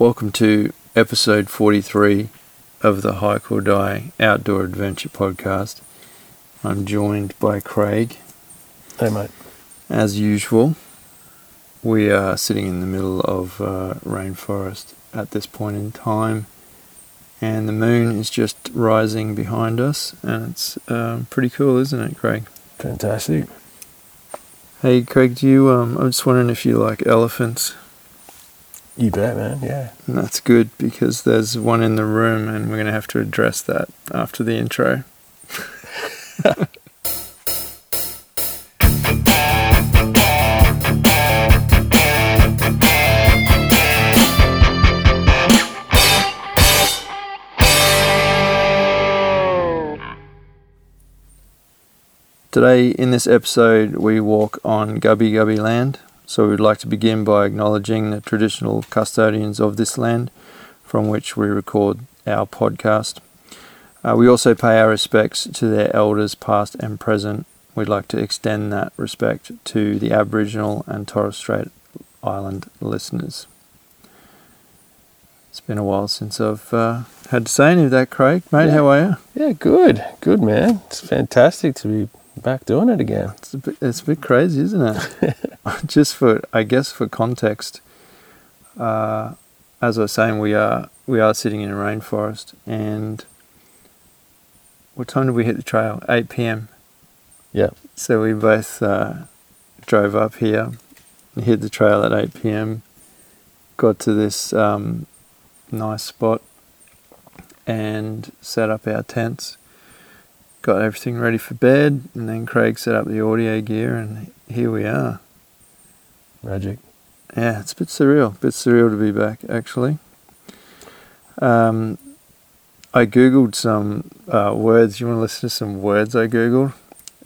Welcome to episode 43 of the Hike or Die Outdoor Adventure Podcast. I'm joined by Craig. Hey, mate. As usual, we are sitting in the middle of uh, rainforest at this point in time, and the moon is just rising behind us, and it's um, pretty cool, isn't it, Craig? Fantastic. Hey, Craig, do you? Um, I'm just wondering if you like elephants. You bet, man. Yeah. And that's good because there's one in the room, and we're going to have to address that after the intro. Today, in this episode, we walk on Gubbi Gubbi land. So, we'd like to begin by acknowledging the traditional custodians of this land from which we record our podcast. Uh, we also pay our respects to their elders, past and present. We'd like to extend that respect to the Aboriginal and Torres Strait Island listeners. It's been a while since I've uh, had to say any of that, Craig. Mate, Yeah. how are you? Yeah, good. Good, man. It's fantastic to be back doing it again. It's a bit, it's a bit crazy, isn't it? Just for, I guess, for context, uh, as I was saying, we are we are sitting in a rainforest, and what time did we hit the trail? Eight p.m. Yeah. So we both uh, drove up here, hit the trail at eight p.m. Got to this um, nice spot, and set up our tents. Got everything ready for bed, and then Craig set up the audio gear, and here we are. Magic. Yeah, it's a bit surreal. A bit surreal to be back, actually. Um, I googled some uh, words. You want to listen to some words I googled?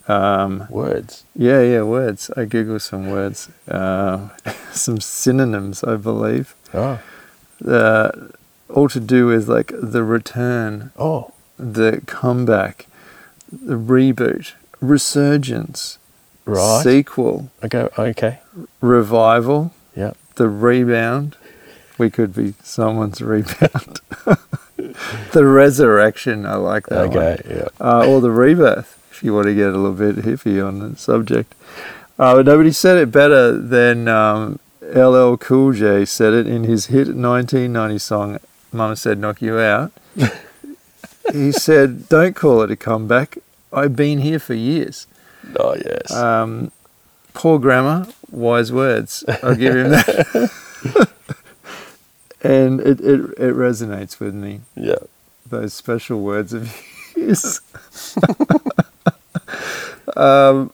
Um, Words. yeah, yeah, words. I googled some words, uh, some synonyms, I believe. Oh. Uh, all to do with like the return, Oh. the comeback, the reboot, resurgence, Right. sequel, Okay. Okay. Revival. Yeah. the rebound. We could be someone's rebound. the resurrection. I like that one. Okay. Yeah. Uh, or the rebirth, if you want to get a little bit hippie on the subject. Uh, nobody said it better than um, LL Cool J said it in his hit 1990 song, Mama Said Knock You Out. he said, Don't call it a comeback. I've been here for years. Oh yes. Um, poor grammar, wise words. I'll give him that. and it, it, it resonates with me, yeah. those special words of his. um,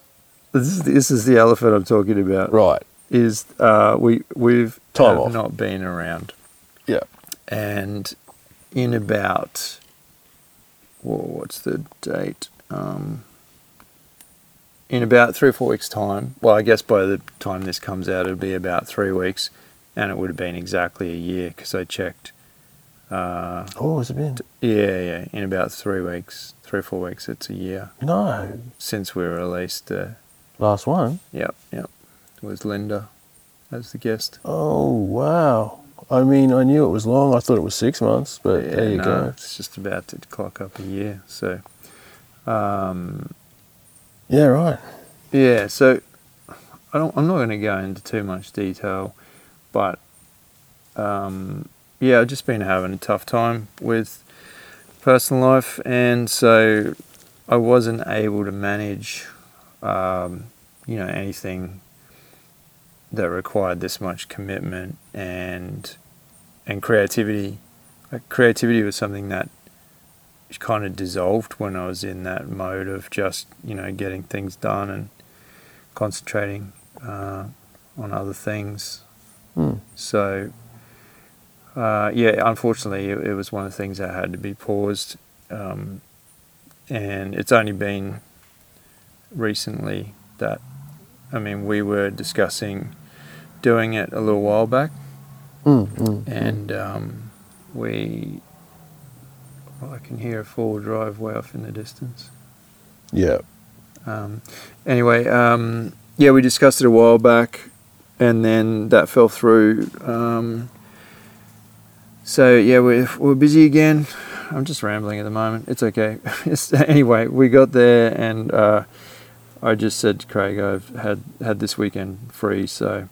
this, is, this is the elephant I'm talking about. Right. Is uh, we, we've Time have off. not been around. Yeah. And in about, whoa, what's the date? Um, in about three or four weeks' time, well, I guess by the time this comes out, it'll be about three weeks, and it would have been exactly a year because I checked. Uh, Oh, has it been? yeah, yeah, in about three weeks, three or four weeks, it's a year No. since we released. Uh, Last one. yep, yep, it was Linda as the guest. Oh wow. I mean, I knew it was long. I thought it was six months, but Yeah, there you no, go. It's just about to clock up a year. So, um, Yeah. Right. yeah. So, I. I'm not going to go into too much detail, but um, yeah, I've just been having a tough time with personal life, and so I wasn't able to manage, um, you know, anything that required this much commitment and and creativity. Like creativity was something that kind of dissolved when I was in that mode of just you know getting things done and concentrating uh, on other things. Hmm. So uh, yeah, unfortunately, it, it was one of the things that had to be paused, um, and it's only been recently that I mean we were discussing doing it a little while back, Mm, mm, and um, we well, I can hear a four drive way off in the distance. Yeah. Um, anyway, um, yeah, we discussed it a while back, and then that fell through. Um, so yeah, we're we're busy again. I'm just rambling at the moment. It's okay. Anyway, we got there, and uh, I just said to Craig, I've had had this weekend free, so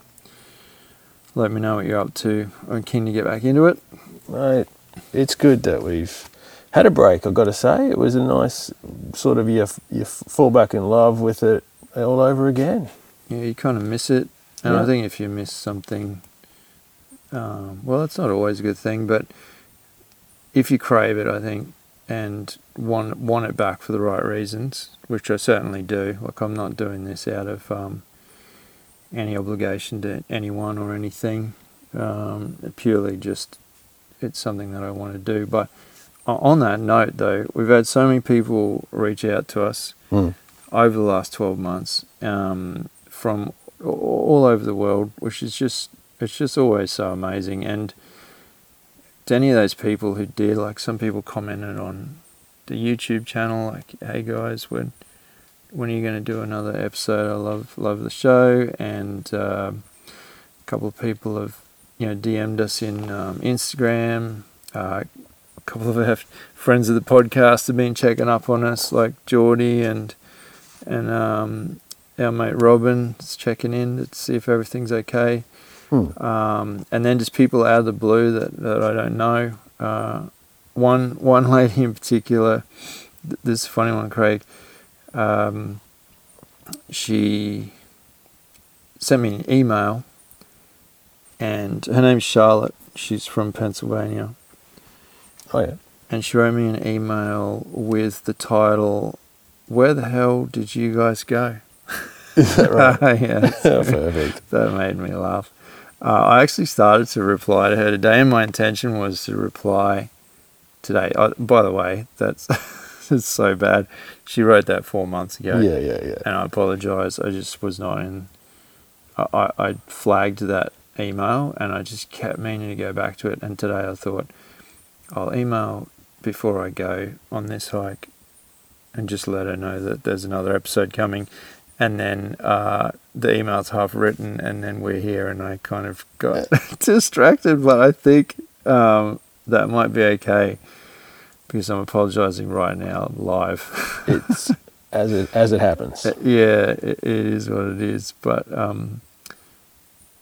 let me know what you're up to. I'm keen to get back into it. Mate, it's good that we've had a break. I've got to say, it was a nice sort of you you fall back in love with it all over again. Yeah, you kind of miss it, and I think if you miss something, um, well, it's not always a good thing, but if you crave it, I think, and want want it back for the right reasons, which I certainly do. Like I'm not doing this out of um, any obligation to anyone or anything. Um, purely just it's something that I want to do. But on that note, though, we've had so many people reach out to us Mm. over the last 12 months um, from all over the world, which is just it's just always so amazing. And to any of those people who did, like some people commented on the YouTube channel, like, "Hey guys, when when are you going to do another episode? I love love the show." And um a couple of people have you know DM'd us in um, Instagram. Uh, couple of our friends of the podcast have been checking up on us, like Geordie and and um, our mate Robin is checking in to see if everything's okay. Hmm. Um, and then just people out of the blue that, that I don't know. Uh, one one lady in particular, th- this funny one, Craig. Um, she sent me an email, and her name's Charlotte. She's from Pennsylvania Oh yeah. and she wrote me an email with the title where the hell did you guys go Is that right? yeah so Perfect. that made me laugh uh, i actually started to reply to her today and my intention was to reply today uh, by the way that's it's so bad she wrote that four months ago Yeah, yeah, yeah. and i apologize i just was not in I, I, I flagged that email and i just kept meaning to go back to it and today i thought i'll email before i go on this hike and just let her know that there's another episode coming and then uh, the email's half written and then we're here and i kind of got distracted but i think um, that might be okay because i'm apologizing right now live It's as it as it happens. uh, yeah, it, it is what it is. But um,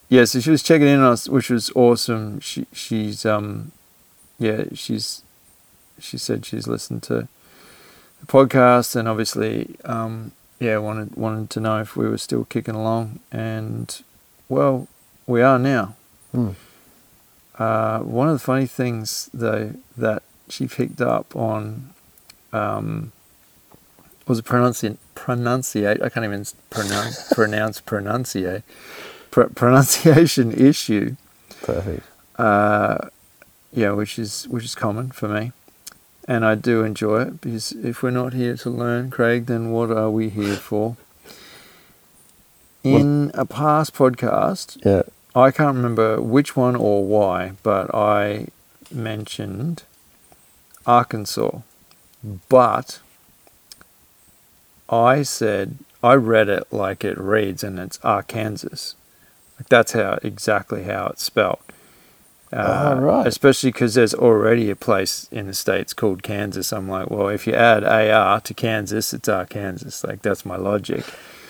yeah, so she was checking in on us, which was awesome. She she's um, yeah, she's she said she's listened to the podcast and obviously um, yeah wanted wanted to know if we were still kicking along and well we are now. Hmm. Uh, one of the funny things though that she picked up on um, was a pronunci- pronunciate. I can't even pronounce pronounce pronunciate Pr- pronunciation issue. Perfect. Uh, yeah, which is which is common for me, and I do enjoy it because if we're not here to learn, Craig, then what are we here for? In a past podcast, Yeah. I can't remember which one or why, but I mentioned Arkansas. But I said I read it like it reads, and it's Arkansas. Like that's how exactly how it's spelt. Uh, Ah, right. Especially because there's already a place in the states called Kansas. I'm like, well, if you add AR to Kansas, it's Arkansas. Like that's my logic.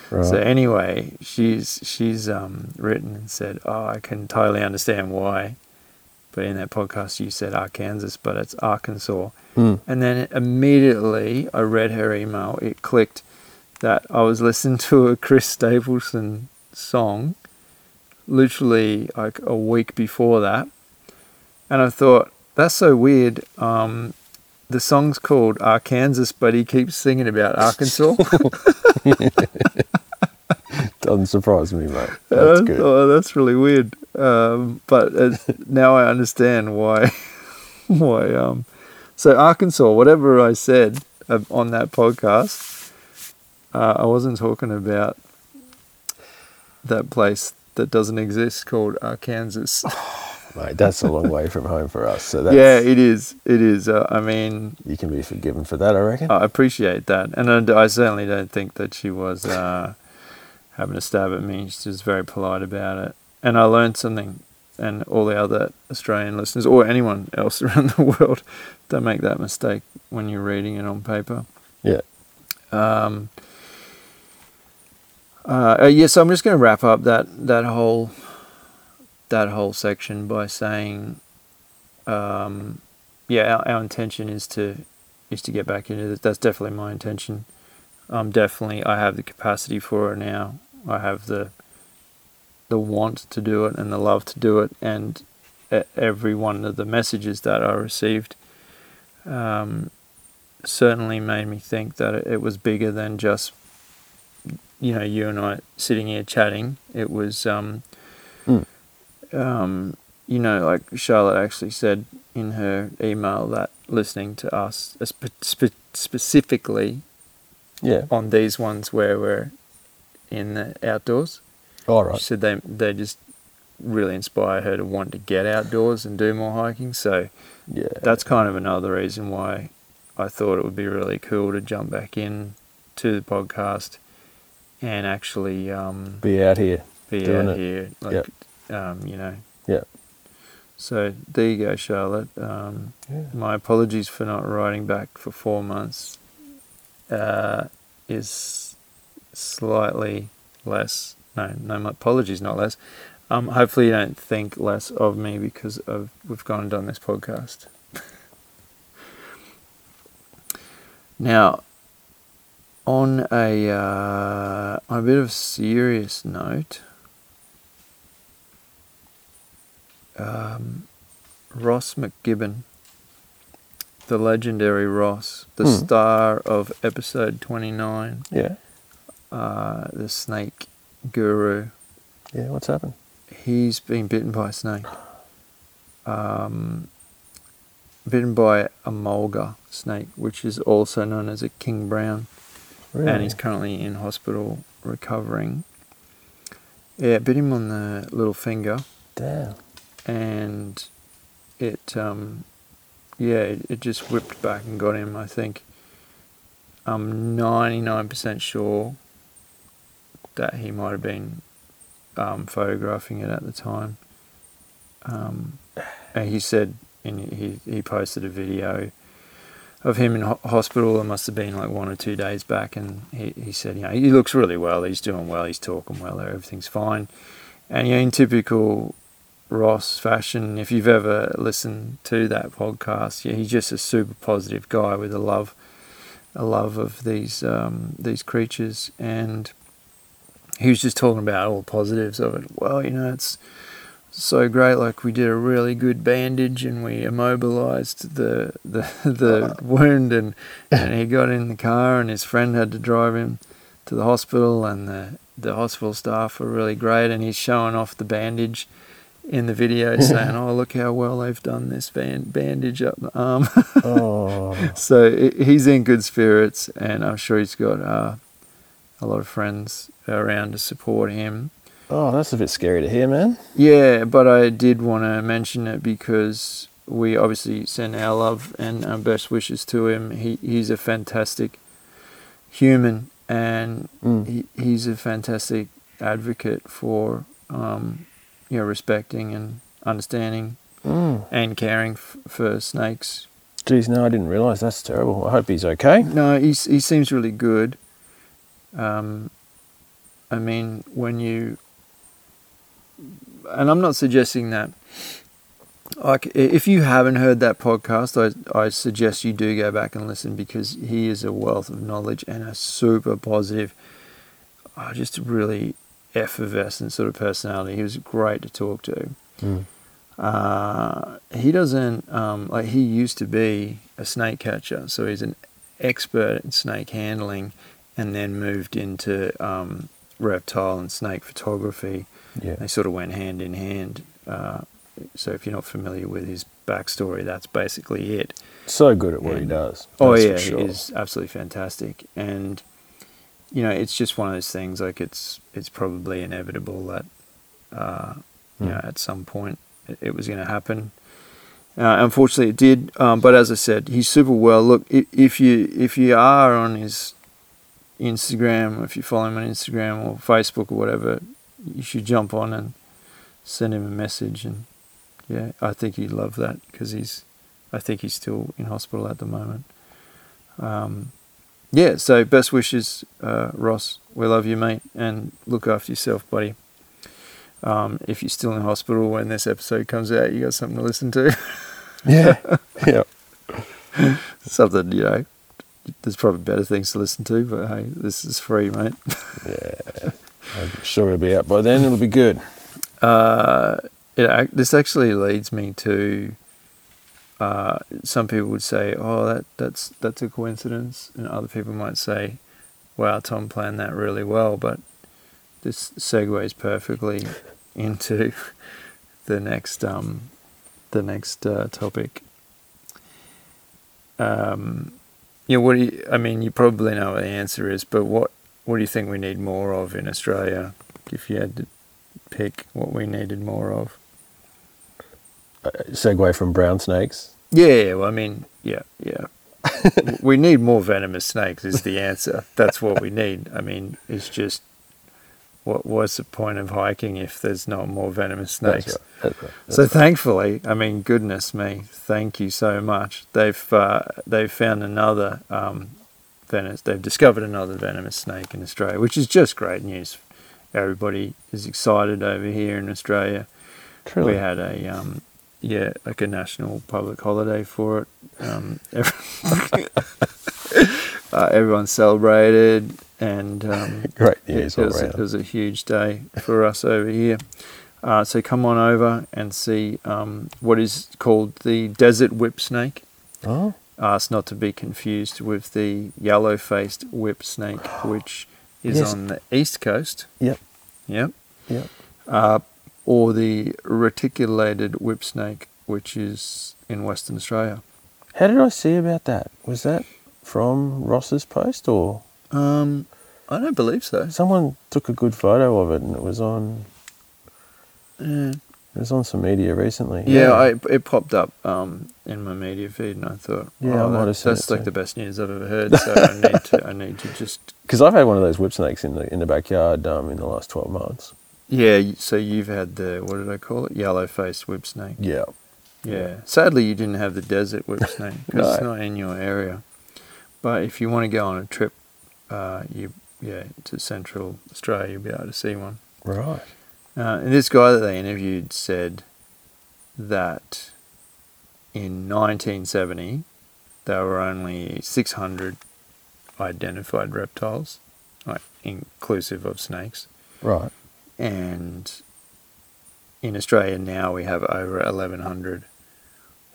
Right. So anyway, she's she's um, written and said, "Oh, I can totally understand why." But in that podcast, you said Arkansas, but it's Arkansas. Hmm. And then immediately, I read her email. It clicked that I was listening to a Chris Stapleton song, literally like a week before that, and I thought that's so weird. Um, the song's called Arkansas, but he keeps singing about Arkansas. Doesn't surprise me, mate. That's good. Oh, that's really weird. Um, but uh, now I understand why. why? Um, so Arkansas, whatever I said uh, on that podcast, uh, I wasn't talking about that place that doesn't exist called Arkansas. Mate, that's a long way from home for us. So that's, yeah, it is. It is. Uh, I mean, you can be forgiven for that, I reckon. I appreciate that, and I, I certainly don't think that she was uh, having a stab at me. She was very polite about it, and I learned something and all the other Australian listeners or anyone else around the world don't make that mistake when you're reading it on paper. Yeah. Um, uh, uh, yes, I'm just going to wrap up that that whole that whole section by saying, um, yeah, our, our intention is to is to get back into this. That's definitely my intention. Um, definitely, I have the capacity for it now. I have the the want to do it and the love to do it, and every one of the messages that I received um, certainly made me think that it, it was bigger than just you know you and I sitting here chatting. It was um. Um, you know like Charlotte actually said in her email that listening to us uh, spe- spe- specifically Yeah. on these ones where we're in the outdoors. All She said they they just really inspire her to want to get outdoors and do more hiking. So Yeah. that's kind of another reason why I thought it would be really cool to jump back in to the podcast and actually um, be out here. be doing out it. here, like um, you know. Yeah. So there you go, Charlotte. Um, Yeah. my apologies for not writing back for four months. Uh, is slightly less. No, no, my apologies, not less. Um, hopefully you don't think less of me because of we've gone and done this podcast. now, on a uh, on a bit of a serious note, um, Ross McGibbon, the legendary Ross, the Hmm. star of episode twenty nine, Yeah. uh, the snake guru. Yeah. What's happened? He's been bitten by a snake. Um, bitten by a mulga snake, which is also known as a king brown, Really? and he's currently in hospital recovering. Yeah, bit him on the little finger, Damn. And it, um, yeah, it, it just whipped back and got him. I think. I'm 99% sure that he might have been um, photographing it at the time. Um, and he said in he he posted a video of him in ho- hospital. It must have been like one or two days back, and he, he said, you know, he looks really well. He's doing well. He's talking well. Everything's fine. And yeah, in typical Ross fashion, if you've ever listened to that podcast, yeah, he's just a super positive guy with a love, a love of these um, these creatures, and he was just talking about all the positives of it. Well, you know, it's so great. Like we did a really good bandage, and we immobilized the the the wound, and and he got in the car, and his friend had to drive him to the hospital, and the the hospital staff were really great, and he's showing off the bandage in the video, saying, "Oh, look how well they've done this band- bandage up the arm." Oh. so he's in good spirits, and I'm sure he's got uh, a lot of friends around to support him. oh, that's a bit scary to hear, man. Yeah, but I did want to mention it because we obviously send our love and our best wishes to him. He he's a fantastic human, and Mm. he, he's a fantastic advocate for um, you know respecting and understanding Mm. and caring f- for snakes. Geez, no, I didn't realise. That's terrible. I hope he's okay. No, he's, he seems really good. Um, I mean, when you, and I'm not suggesting that. Like, if you haven't heard that podcast, I I suggest you do go back and listen because he is a wealth of knowledge and a super positive, uh, just really effervescent sort of personality. He was great to talk to. Mm. Uh, he doesn't um, like he used to be a snake catcher, so he's an expert in snake handling, and then moved into um, reptile and snake photography. Yeah. They sort of went hand in hand. Uh, so if you're not familiar with his backstory, that's basically it. So good at what he does. Oh yeah, sure. it is absolutely fantastic, and you know it's just one of those things. Like it's it's probably inevitable that uh, you Mm. know at some point it, it was going to happen. Uh, unfortunately, it did. Um, but as I said, he's super well. Look, if, if you if you are on his Instagram, if you follow him on Instagram or Facebook or whatever, you should jump on and send him a message, and yeah, I think he'd love that because he's, I think he's still in hospital at the moment. Um, yeah, so best wishes, uh, Ross. We love you, mate, and look after yourself, buddy. Um, if you're still in hospital when this episode comes out, you got something to listen to. Yeah. yeah. something you know. There's probably better things to listen to, but hey, this is free, mate. Yeah. I'm sure it'll be out by then. It'll be good. Uh, it, this actually leads me to. Uh, some people would say, "Oh, that that's that's a coincidence," and other people might say, "Wow, Tom planned that really well." But this segues perfectly into the next um, the next uh, topic. Um, yeah, what do you? I mean, you probably know what the answer is, but what what do you think we need more of in Australia? If you had to pick what we needed more of. Segue from brown snakes. Yeah, well, I mean, yeah, yeah. we need more venomous snakes is the answer. That's what we need. I mean, it's just what was the point of hiking if there's not more venomous snakes? That's right. That's right. That's So right. thankfully, I mean, goodness me, thank you so much. They've uh, they've found another um, venomous. They've discovered another venomous snake in Australia, which is just great news. Everybody is excited over here in Australia. Truly. We had a um, yeah, like a national public holiday for it. Um, every- uh, everyone celebrated, and um, Great it, news it all was, it was a huge day for us over here. Uh, so come on over and see um, what is called the desert whip snake. Oh, Uh, it's not to be confused with the yellow-faced whip snake, which is Yes. on the east coast. Yep. Yep. Yep. Or the reticulated whip snake, which is in Western Australia. how did I see about that? Was that from Ross's post or Um, I don't believe so. someone took a good photo of it and it was on Yeah. it was on some media recently. Yeah, I, it popped up um, in my media feed, and I thought, Yeah, oh, I might that- have seen that's like too. the best news I've ever heard. So I need to, I need to just, because I've had one of those whip snakes in the in the backyard um, in the last twelve months. Yeah. So you've had the what did I call it? Yellow-faced whip snake. Yeah, Yeah. Sadly, you didn't have the desert whip snake because it's not in your area. But if you want to go on a trip, uh, you yeah to Central Australia, you'll be able to see one. right. Uh, and this guy that they interviewed said that in 1970 there were only 600 identified reptiles, like inclusive of snakes, Right. And in Australia now we have over 1100.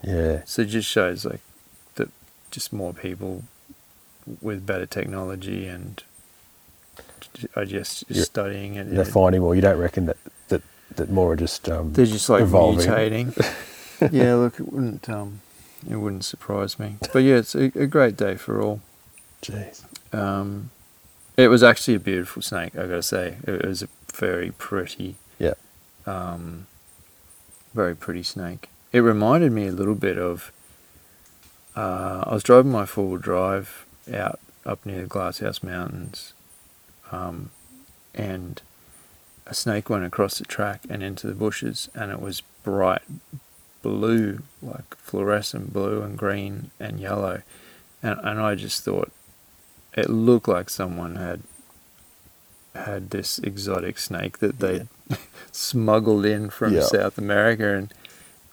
Yeah. So it just shows like that just more people with better technology and are just, studying it. They're finding more. You don't reckon that that that more are just um, They're just like evolving. mutating. yeah, look, it wouldn't um, it wouldn't surprise me. But yeah, it's a, a great day for all. Jeez. Um, it was actually a beautiful snake. I gotta say, it was a very pretty, Yeah. um, very pretty snake. It reminded me a little bit of. Uh, I was driving my four wheel drive out up near the Glasshouse Mountains, um, and a snake went across the track and into the bushes, and it was bright blue, like fluorescent blue and green and yellow, and and I just thought it looked like someone had had this exotic snake that they smuggled in from Yeah. South America and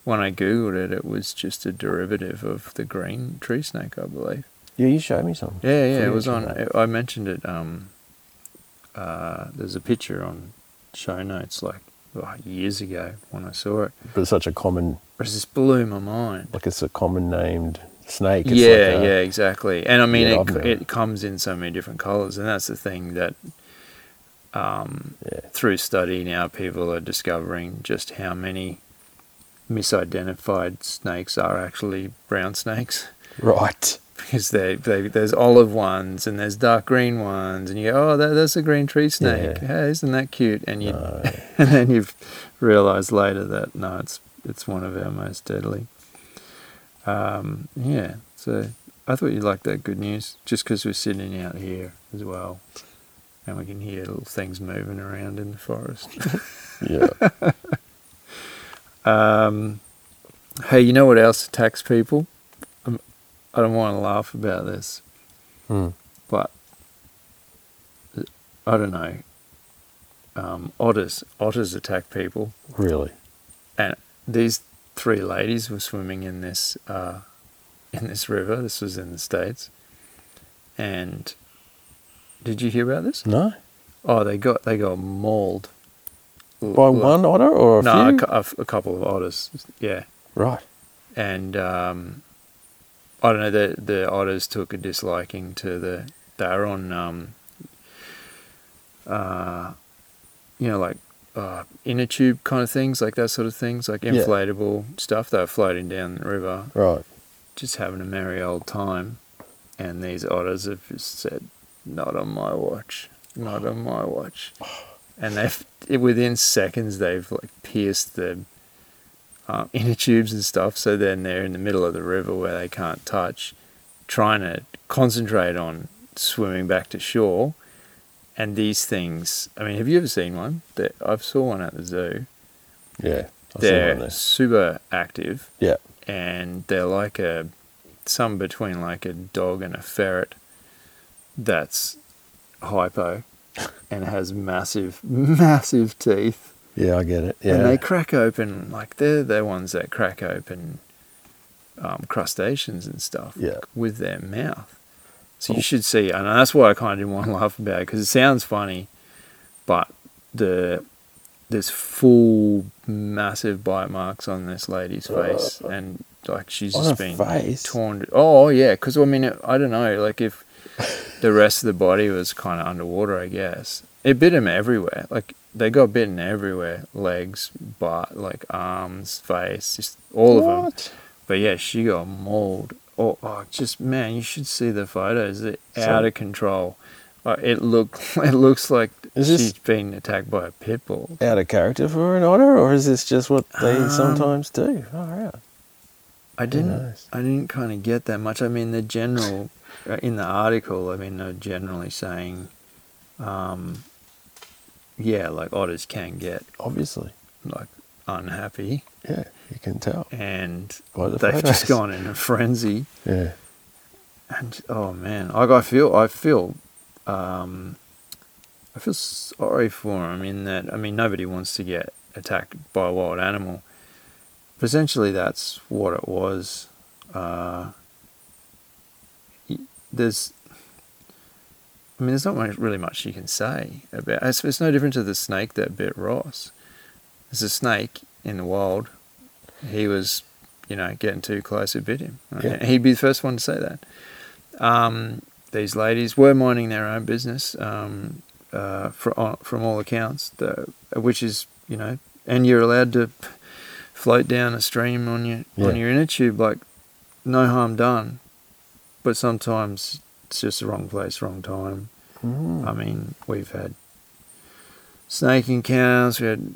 when I googled it it was just a derivative of the green tree snake I believe. Yeah, you showed me some. Yeah, yeah, it was on that. I mentioned it um uh there's a picture on show notes like oh, years ago when I saw it. But it's such a common, It just blew my mind. like it's a common named snake. It's yeah, like a- yeah, exactly. And I mean, Yeah, it it comes in so many different colors, and that's the thing that um, Yeah. through study now people are discovering just how many misidentified snakes are actually brown snakes Right. because they, they there's olive ones and there's dark green ones, and you go, oh, that, that's a green tree snake. Yeah. Hey, isn't that cute? And you No. and then you've realised later that no, it's it's one of our most deadly. Um, yeah, so I thought you'd like that good news, just because we're sitting out here as well, and we can hear little things moving around in the forest. yeah. Um, hey, you know what else attacks people? I'm, I don't want to laugh about this, Hmm. but I don't know. Um, otters, otters attack people, Really? and these three ladies were swimming in this uh, in this river. This was in the states, and did you hear about this? No. Oh, they got they got mauled By L- one otter or a few? no, a, few? a a couple of otters. Yeah, Right. and um, I don't know. The the otters took a disliking to the. They were on, um, uh, you know, like uh, inner tube kind of things, like that sort of things, like Yeah. inflatable stuff. They were floating down the river, Right. just having a merry old time. And these otters have just said, "Not on my watch, not on my watch." And they've within seconds they've like pierced the um, inner tubes and stuff. So then they're in the middle of the river where they can't touch, trying to concentrate on swimming back to shore. And these things, I mean, have you ever seen one? That I've saw one at the zoo. Yeah. I saw one They're there. super active Yeah. and they're like a some between like a dog and a ferret that's hypo and has massive massive teeth Yeah, I get it. Yeah. and they crack open like they're the ones that crack open um, crustaceans and stuff Yeah. with their mouth so Oh. you should see and that's why i kind of didn't want to laugh about it because it sounds funny but the there's full massive bite marks on this lady's face and like she's On just been face? torn oh yeah because i mean i don't know like if the rest of the body was kind of underwater i guess it bit him everywhere like they got bitten everywhere legs butt like arms face just all of them What? but yeah she got mauled oh, oh just man you should see the photos they're So- out of control uh, it look it looks like Is she's this- been attacked by a pit bull Out of character for an otter, or is this just what they Um, sometimes do? Oh, yeah. I didn't. I didn't kind of get that much. I mean, the general in the article. I mean, they're generally saying, um, yeah, like otters can get Obviously. like unhappy, Yeah, you can tell. and the they've photos. just gone in a frenzy. Yeah. And oh man, like I feel, I feel, um, I feel sorry for them in that. I mean, nobody wants to get attacked by a wild animal. But essentially, that's what it was. Uh, there's, I mean, there's not much, really much you can say about. It's, it's no different to the snake that bit Ross. There's a snake in the wild. He was, you know, getting too close. It bit him. Yeah. He'd be the first one to say that. Um, these ladies were minding their own business, um, uh, from from all accounts, the, which is you know, and you're allowed to float down a stream on your on Yeah. your inner tube, like no harm done. But sometimes it's just the wrong place, wrong time. Mm. I mean, we've had snake encounters. We had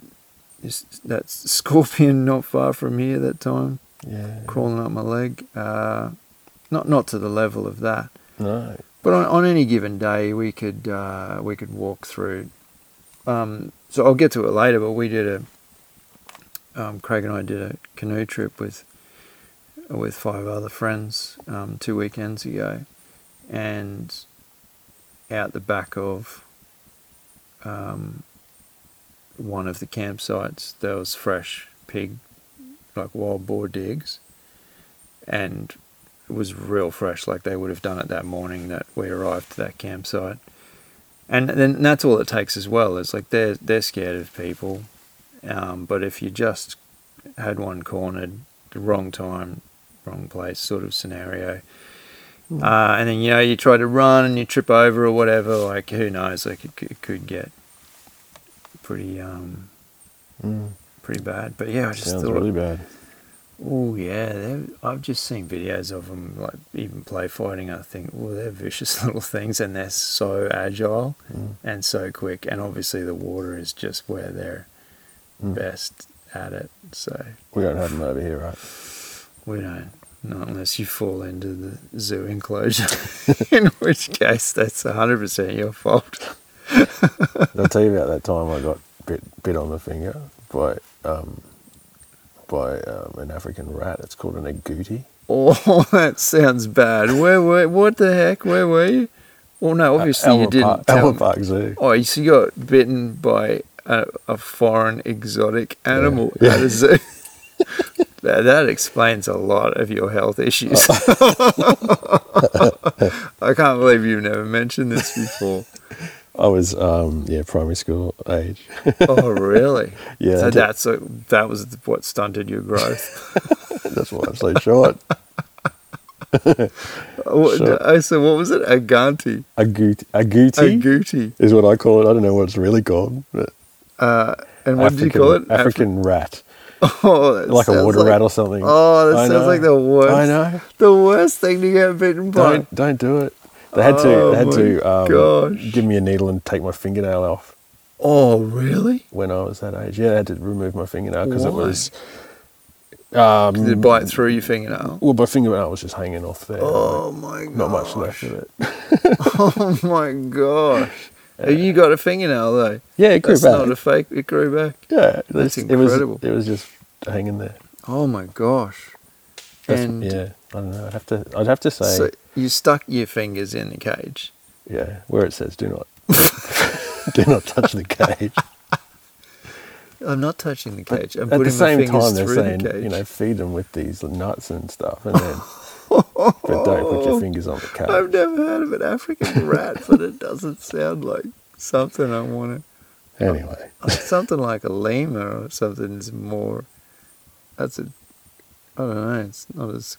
this, that scorpion not far from here that time, yeah. crawling up my leg. Uh, not not to the level of that. No. But on, on any given day, we could uh, we could walk through. Um, so I'll get to it later. But we did a. Um, Craig and I did a canoe trip with with five other friends um, two weekends ago, and out the back of um, one of the campsites, there was fresh pig, like wild boar digs, and it was real fresh, like they would have done it that morning that we arrived to that campsite. And then that's all it takes as well. It's like they're they're scared of people, um, but if you just had one cornered, the wrong time, wrong place sort of scenario, Mm. uh, and then you know you try to run and you trip over or whatever, like who knows? Like it, could- it could get pretty um Mm. pretty bad. But yeah, I just Sounds thought really bad. Oh yeah, I've just seen videos of them like even play fighting. I think, well, they're vicious little things, and they're so agile Mm. and so quick. And obviously, the water is just where they're Mm. best at it. So We don't have them over here, right? We don't, not unless you fall into the zoo enclosure, in which case that's hundred percent your fault. I'll tell you about that time I got bit bit on the finger by um, by um, an African rat. It's called an agouti. Oh, that sounds bad. Where were? What the heck? Where were you? Well, no, obviously you didn't. Park, tell me. Park Zoo. Oh, so you got bitten by a, a foreign exotic animal Yeah. at a zoo. That, that explains a lot of your health issues. I can't believe you've never mentioned this before. I was, um, yeah, primary school age. Oh, really? Yeah, So that's a, that was what stunted your growth. That's why I'm so short. What, oh, so what was it? Agouti. Agouti, agouti Agouti. is what I call it. I don't know what it's really called. But Uh, and what African, did you call it? Afri- African rat, oh, like a water like- rat or something. Oh, that I sounds know. like the worst. I know. The worst thing to get bitten by. Don't don't do it. They had to Oh they had to um, give me a needle and take my fingernail off Oh, really? when I was that age. Yeah, they had to remove my fingernail because it was. Um, Did it bite through your fingernail? Well, my fingernail was just hanging off there. Oh my god! Not much left of it. Oh my gosh! Have you got a fingernail though? Yeah, it grew That's back. not a fake. It grew back. yeah, That's it was incredible. it was just hanging there. Oh my gosh! That's- and yeah, I don't know. I'd have to I'd have to say so you stuck your fingers in the cage. yeah, where it says do not do not touch the cage. I'm not touching the cage. I'm At putting the same my fingers time, they're through saying the cage. you know feed them with these nuts and stuff, and then but don't put your fingers on the cage. I've never heard of an African rat, but it doesn't sound like something I want to. Anyway. Something like a lemur or something is more. That's a. I don't know. It's not as.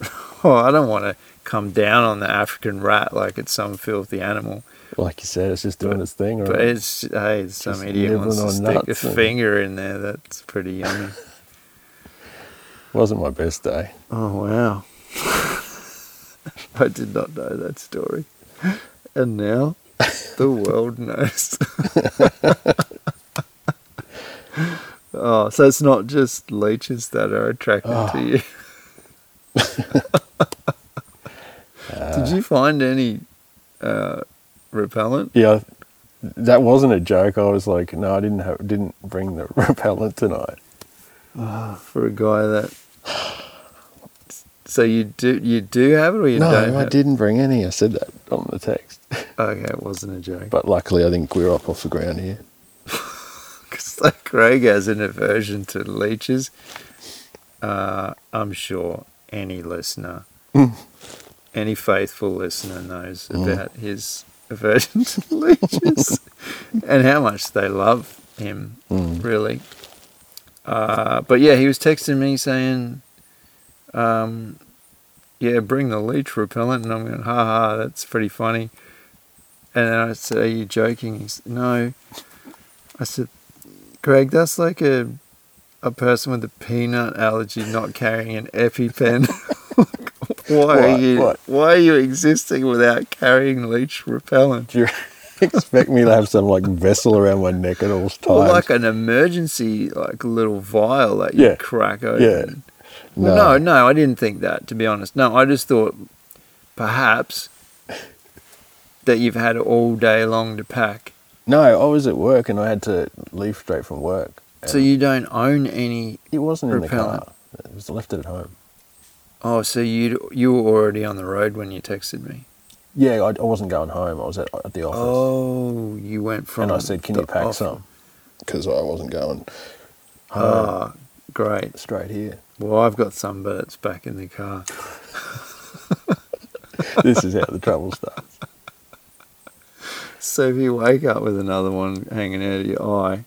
Oh, I don't want to come down on the African rat like it's some filthy animal. like you said, it's just doing its thing. Right? But it's hey, some Just idiot wants to stick a finger in there. That's pretty yummy. Wasn't my best day. Oh wow! I did not know that story, and now the world knows. oh, so it's not just leeches that are attracted Oh. to you. did you find any uh, repellent? Yeah, that wasn't a joke. I was like, no, I didn't have, didn't bring the repellent tonight. for a guy that. So you do you do have it or you no, don't? No, I didn't bring any. I said that on the text. Okay, it wasn't a joke. But luckily, I think we're up off the ground here. Because like Craig has an aversion to leeches. Uh, I'm sure any listener, Mm. any faithful listener knows Mm. about his aversion to leeches and how much they love him, Mm. really. Uh, but yeah, he was texting me saying, um, "Yeah, bring the leech repellent," and I'm going, "Ha ha, that's pretty funny." And then I said, "Are you joking?" He said, "No." I said, "Greg, that's like a a person with a peanut allergy not carrying an EpiPen." why are you What? Why are you existing without carrying leech repellent? Do you expect me to have some like vessel around my neck at all times? Or like an emergency, like little vial that you Yeah. crack open. Yeah. Well, no, no, I didn't think that. To be honest, no, I just thought perhaps that you've had all day long to pack, No, I was at work and I had to leave straight from work. so you don't own any. it wasn't in the car. It was left it at home. Oh, so you you were already on the road when you texted me. Yeah, I, I wasn't going home. I was at, at the office. Oh, you went from. and I said, "Can you pack off- some?" Because I wasn't going home. Ah, great. straight here. Well, I've got some, but it's back in the car. this is how the trouble starts. So if you wake up with another one hanging out of your eye,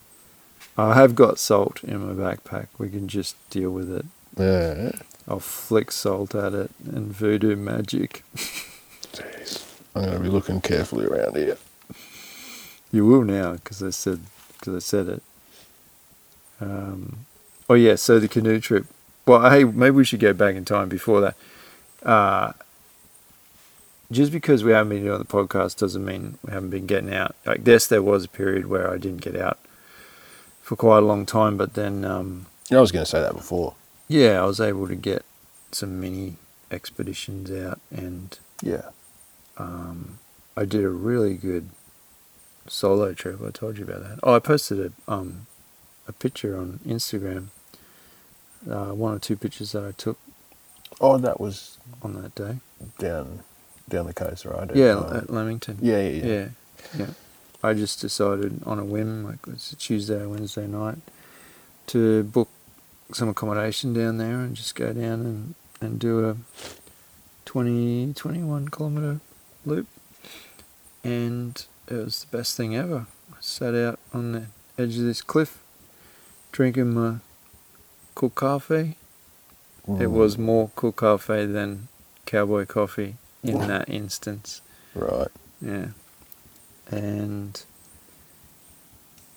I have got salt in my backpack. We can just deal with it. Yeah. I'll flick salt at it and voodoo magic. Jeez. I'm going to be looking carefully around here. You will now because I said because I said it. Um, oh yeah, so the canoe trip. Well, hey, maybe we should go back in time before that. Uh, just because we haven't been doing the podcast doesn't mean we haven't been getting out. Like yes, there was a period where I didn't get out for quite a long time, but then um, I was going to say that before. yeah, I was able to get some mini expeditions out, and Yeah. um, I did a really good solo trip. I told you about that. Oh, I posted a um, a picture on Instagram uh, one or two pictures that I took Oh, that was on that day. down down the coast, right? At, Yeah, um, at Lamington. yeah, yeah, yeah. yeah, yeah. I just decided on a whim, like it's a Tuesday or Wednesday night, to book some accommodation down there and just go down and, and do a 20, 21 kilometre loop. And it was the best thing ever. I sat out on the edge of this cliff, drinking my cooked coffee. It Mm, was more coffee than cowboy coffee in that instance. right. Yeah. And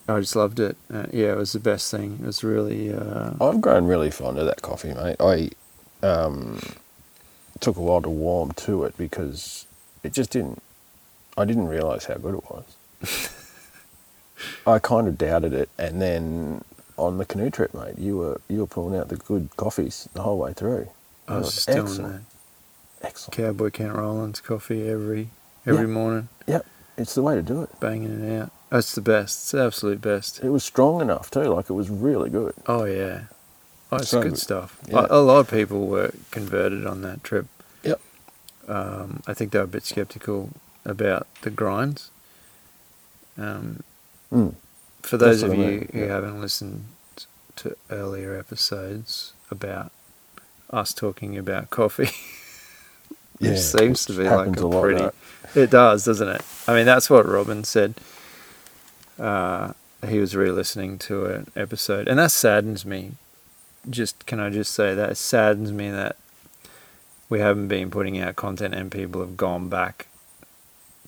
I just loved it. Uh, yeah, it was the best thing. It was really. Uh, I've grown really fond of that coffee, mate. I um, took a while to warm to it because it just didn't. I didn't realise how good it was. I kind of doubted it, and then on the canoe trip, mate, you were you were pulling out the good coffees the whole way through. I was still excellent. Excellent. Cowboy Kent Rollins coffee every every Yeah. morning, Yep, it's the way to do it. banging it out. That's the best. It's the absolute best. It was strong enough too. Like it was really good. Oh yeah, oh, it's So good stuff. Yeah. A, a lot of people were converted on that trip. Yep. Um, I think they were a bit skeptical about the grinds. Um, Mm. For those of I you who yeah. haven't listened to earlier episodes about us talking about coffee, which seems to be like a lot, pretty. that. It does, doesn't it? I mean, that's what Robin said. Uh, he was re-listening to an episode, and that saddens me. Just can I just say that it saddens me that we haven't been putting out content, and people have gone back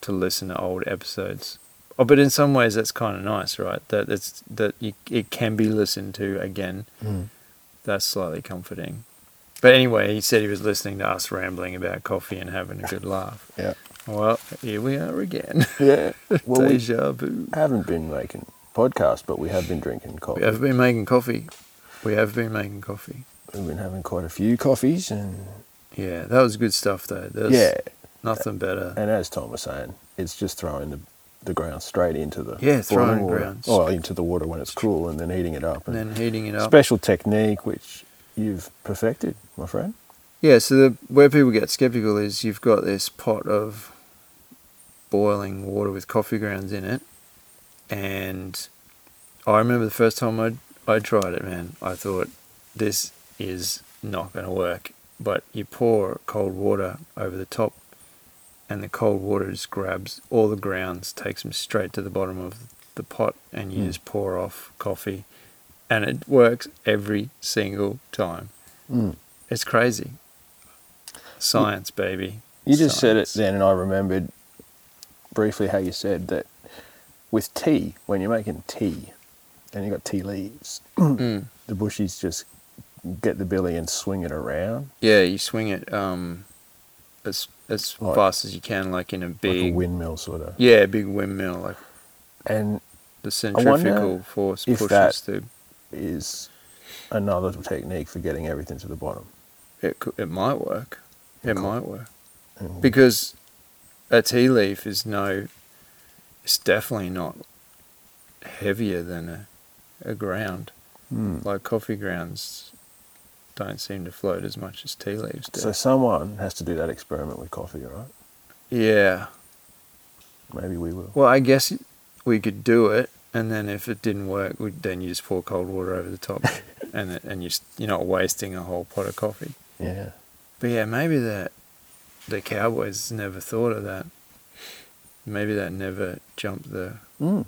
to listen to old episodes. Oh, but in some ways, that's kind of nice, right? That it's that you, it can be listened to again. Mm. That's slightly comforting. But anyway, he said he was listening to us rambling about coffee and having a good laugh. Yeah. Well, here we are again. Yeah. Well, we vu. Haven't been making podcasts, but we have been drinking coffee. We have been making coffee. We have been making coffee. We've been having quite a few coffees, and Yeah, that was good stuff though. There's yeah. nothing better. And as Tom was saying, it's just throwing the the ground straight into the Yeah, throwing water. grounds. Well, into the water when it's cool, and then heating it up. And then heating it up. special technique which you've perfected, my friend. Yeah, so the, where people get skeptical is you've got this pot of boiling water with coffee grounds in it, and I remember the first time I I tried it, man. I thought this is not going to work. But you pour cold water over the top, and the cold water just grabs all the grounds, takes them straight to the bottom of the pot, and you Mm. just pour off coffee, and it works every single time. Mm. It's crazy. Science, baby. You just said it then, and I remembered briefly how you said that with tea, when you're making tea, and you've got tea leaves, Mm. the bushies just get the billy and swing it around Yeah, you swing it um, as as Like- fast as you can, like in a like big a windmill sort of. yeah, big windmill. Like And the centrifugal force if pushes that- the. is another technique for getting everything to the bottom. It cou- it might work. It Cool. might work And because a tea leaf is no. It's definitely not heavier than a, a ground. Hmm. Like coffee grounds don't seem to float as much as tea leaves do. So someone has to do that experiment with coffee, right? yeah. Maybe we will. Well, I guess we could do it, and then if it didn't work, we, then you just pour cold water over the top, and it, and you you're not wasting a whole pot of coffee. Yeah. But yeah, maybe the the Cowboys never thought of that. Maybe that never jumped the Mm.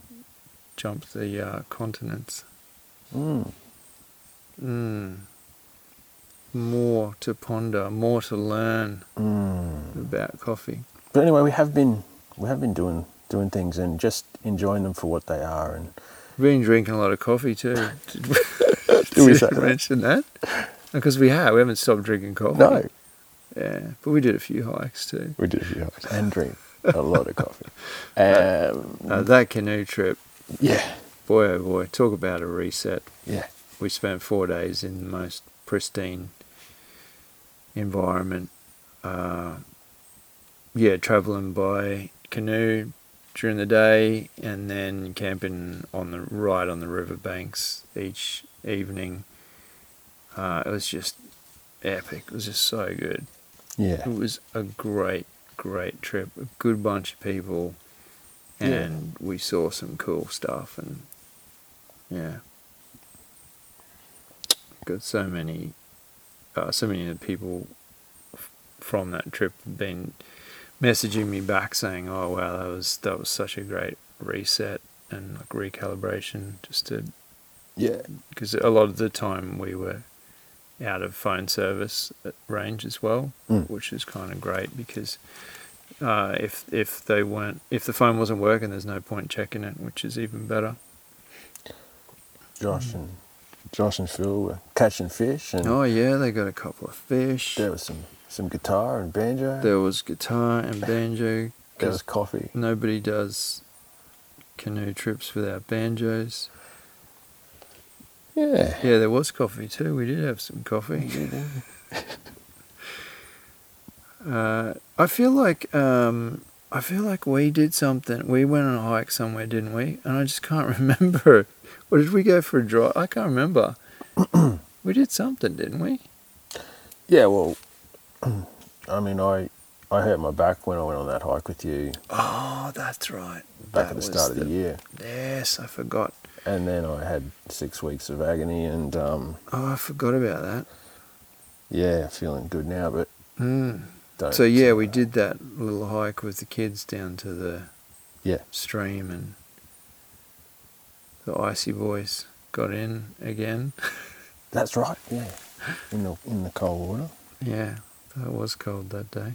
jumped the uh, continents. Mm. Mm. More to ponder, more to learn Mm. about coffee. But anyway, we have been we have been doing doing things and just enjoying them for what they are. And We've been drinking a lot of coffee too. Did we, did say we that? mention that? Because we have. We haven't stopped drinking coffee. no, Yeah, but we did a few hikes too. we did a few hikes and drink a lot of coffee. Um, Uh, that canoe trip, yeah, boy oh boy, talk about a reset. yeah, We spent four days in the most pristine environment. Uh, yeah, traveling by canoe during the day and then camping on the right on the riverbanks each evening. Uh, it was just epic. It was just so good. Yeah. It was a great, great trip. A good bunch of people, Yeah. and we saw some cool stuff. And yeah, got so many, uh, so many of the people f- from that trip have been messaging me back saying, "Oh wow, that was that was such a great reset and like recalibration." Just to Yeah. because a lot of the time we were out of phone service range as well, Mm. which is kind of great because uh, if if they weren't if the phone wasn't working, there's no point checking it, which is even better. Josh and Josh and Phil were catching fish, and Oh yeah, they got a couple of fish. there was some some guitar and banjo. There was guitar and banjo. there was coffee. nobody does canoe trips without banjos. Yeah. Yeah, there was coffee too. We did have some coffee. Uh, I feel like um, I feel like we did something. We went on a hike somewhere, didn't we? And I just can't remember. Or did we go for a drive? I can't remember. we did something, didn't we? Yeah. Well, I mean, I I hurt my back when I went on that hike with you Oh, that's right. back That at the start of the year, Yes, I forgot. and then I had six weeks of agony, and um, Oh, I forgot about that. yeah, feeling good now, but Mm. Don't. So yeah, we did that little hike with the kids down to the Yeah. stream, and the icy boys got in again. That's right. Yeah. In the in the cold water. Yeah, that was cold that day.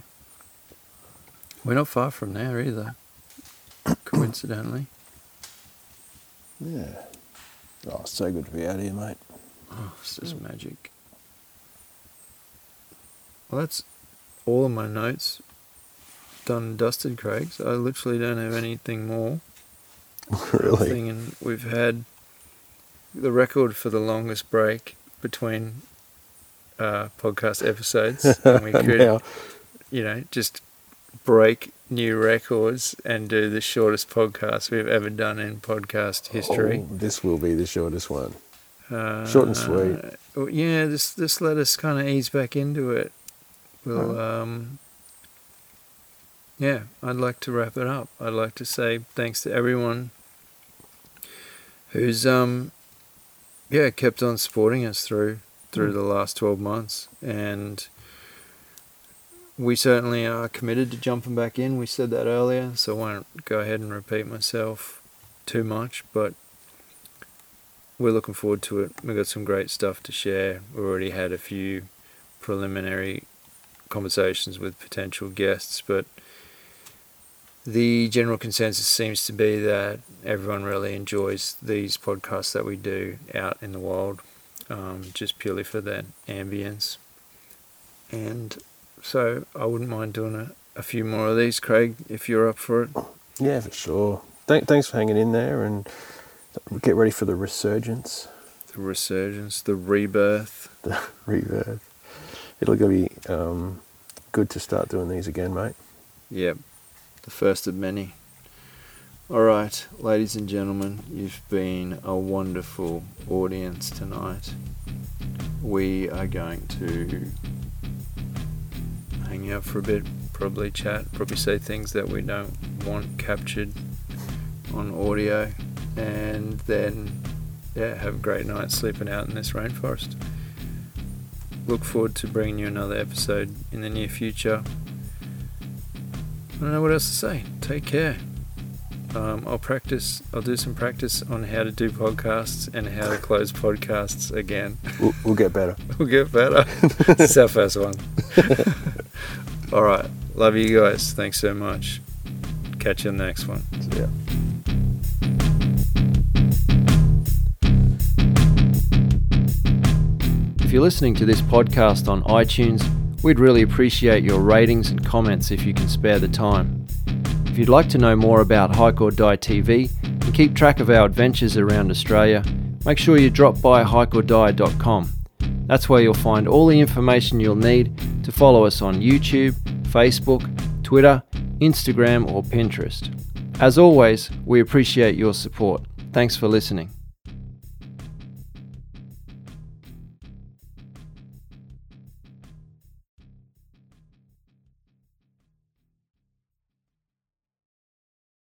We're not far from there either, coincidentally. Yeah. Oh, it's so good to be out here, mate. Oh, it's just magic. Well, that's all of my notes done and dusted, Craig. So I literally don't have anything more. really. And we've had the record for the longest break between uh, podcast episodes. and we could, now, you know, just break new records and do the shortest podcast we've ever done in podcast history. oh, this will be the shortest one. Uh, Short and sweet. uh, yeah, this this let us kind of ease back into it. We'll, um, yeah, I'd like to wrap it up. I'd like to say thanks to everyone who's, um, yeah, kept on supporting us through through Mm. the last twelve months, and we certainly are committed to jumping back in. We said that earlier, so I won't go ahead and repeat myself too much, but we're looking forward to it. We've got some great stuff to share. We've already had a few preliminary conversations with potential guests, but the general consensus seems to be that everyone really enjoys these podcasts that we do out in the wild, um, just purely for that ambience. And so I wouldn't mind doing a, a few more of these, Craig, if you're up for it. Yeah, for sure. Thank, thanks for hanging in there and get ready for the resurgence, The resurgence, the rebirth. the rebirth. It'll be um, good to start doing these again, mate. Yep, the first of many. All right, ladies and gentlemen, you've been a wonderful audience tonight. We are going to hang out for a bit, probably chat, probably say things that we don't want captured on audio, and then, yeah, have a great night sleeping out in this rainforest. Look forward to bringing you another episode in the near future. I don't know what else to say. Take care. Um, I'll practice. I'll do some practice on how to do podcasts and how to close podcasts again. We'll, we'll get better. We'll get better. it's our first one. All right. Love you guys. Thanks so much. Catch you in the next one. Yeah. You're listening to this podcast on iTunes, we'd really appreciate your ratings and comments if you can spare the time. If you'd like to know more about Hike or Die TV and keep track of our adventures around Australia, make sure you drop by hikeordie.com. That's where you'll find all the information you'll need to follow us on YouTube, Facebook, Twitter, Instagram, or Pinterest. As always, we appreciate your support. Thanks for listening.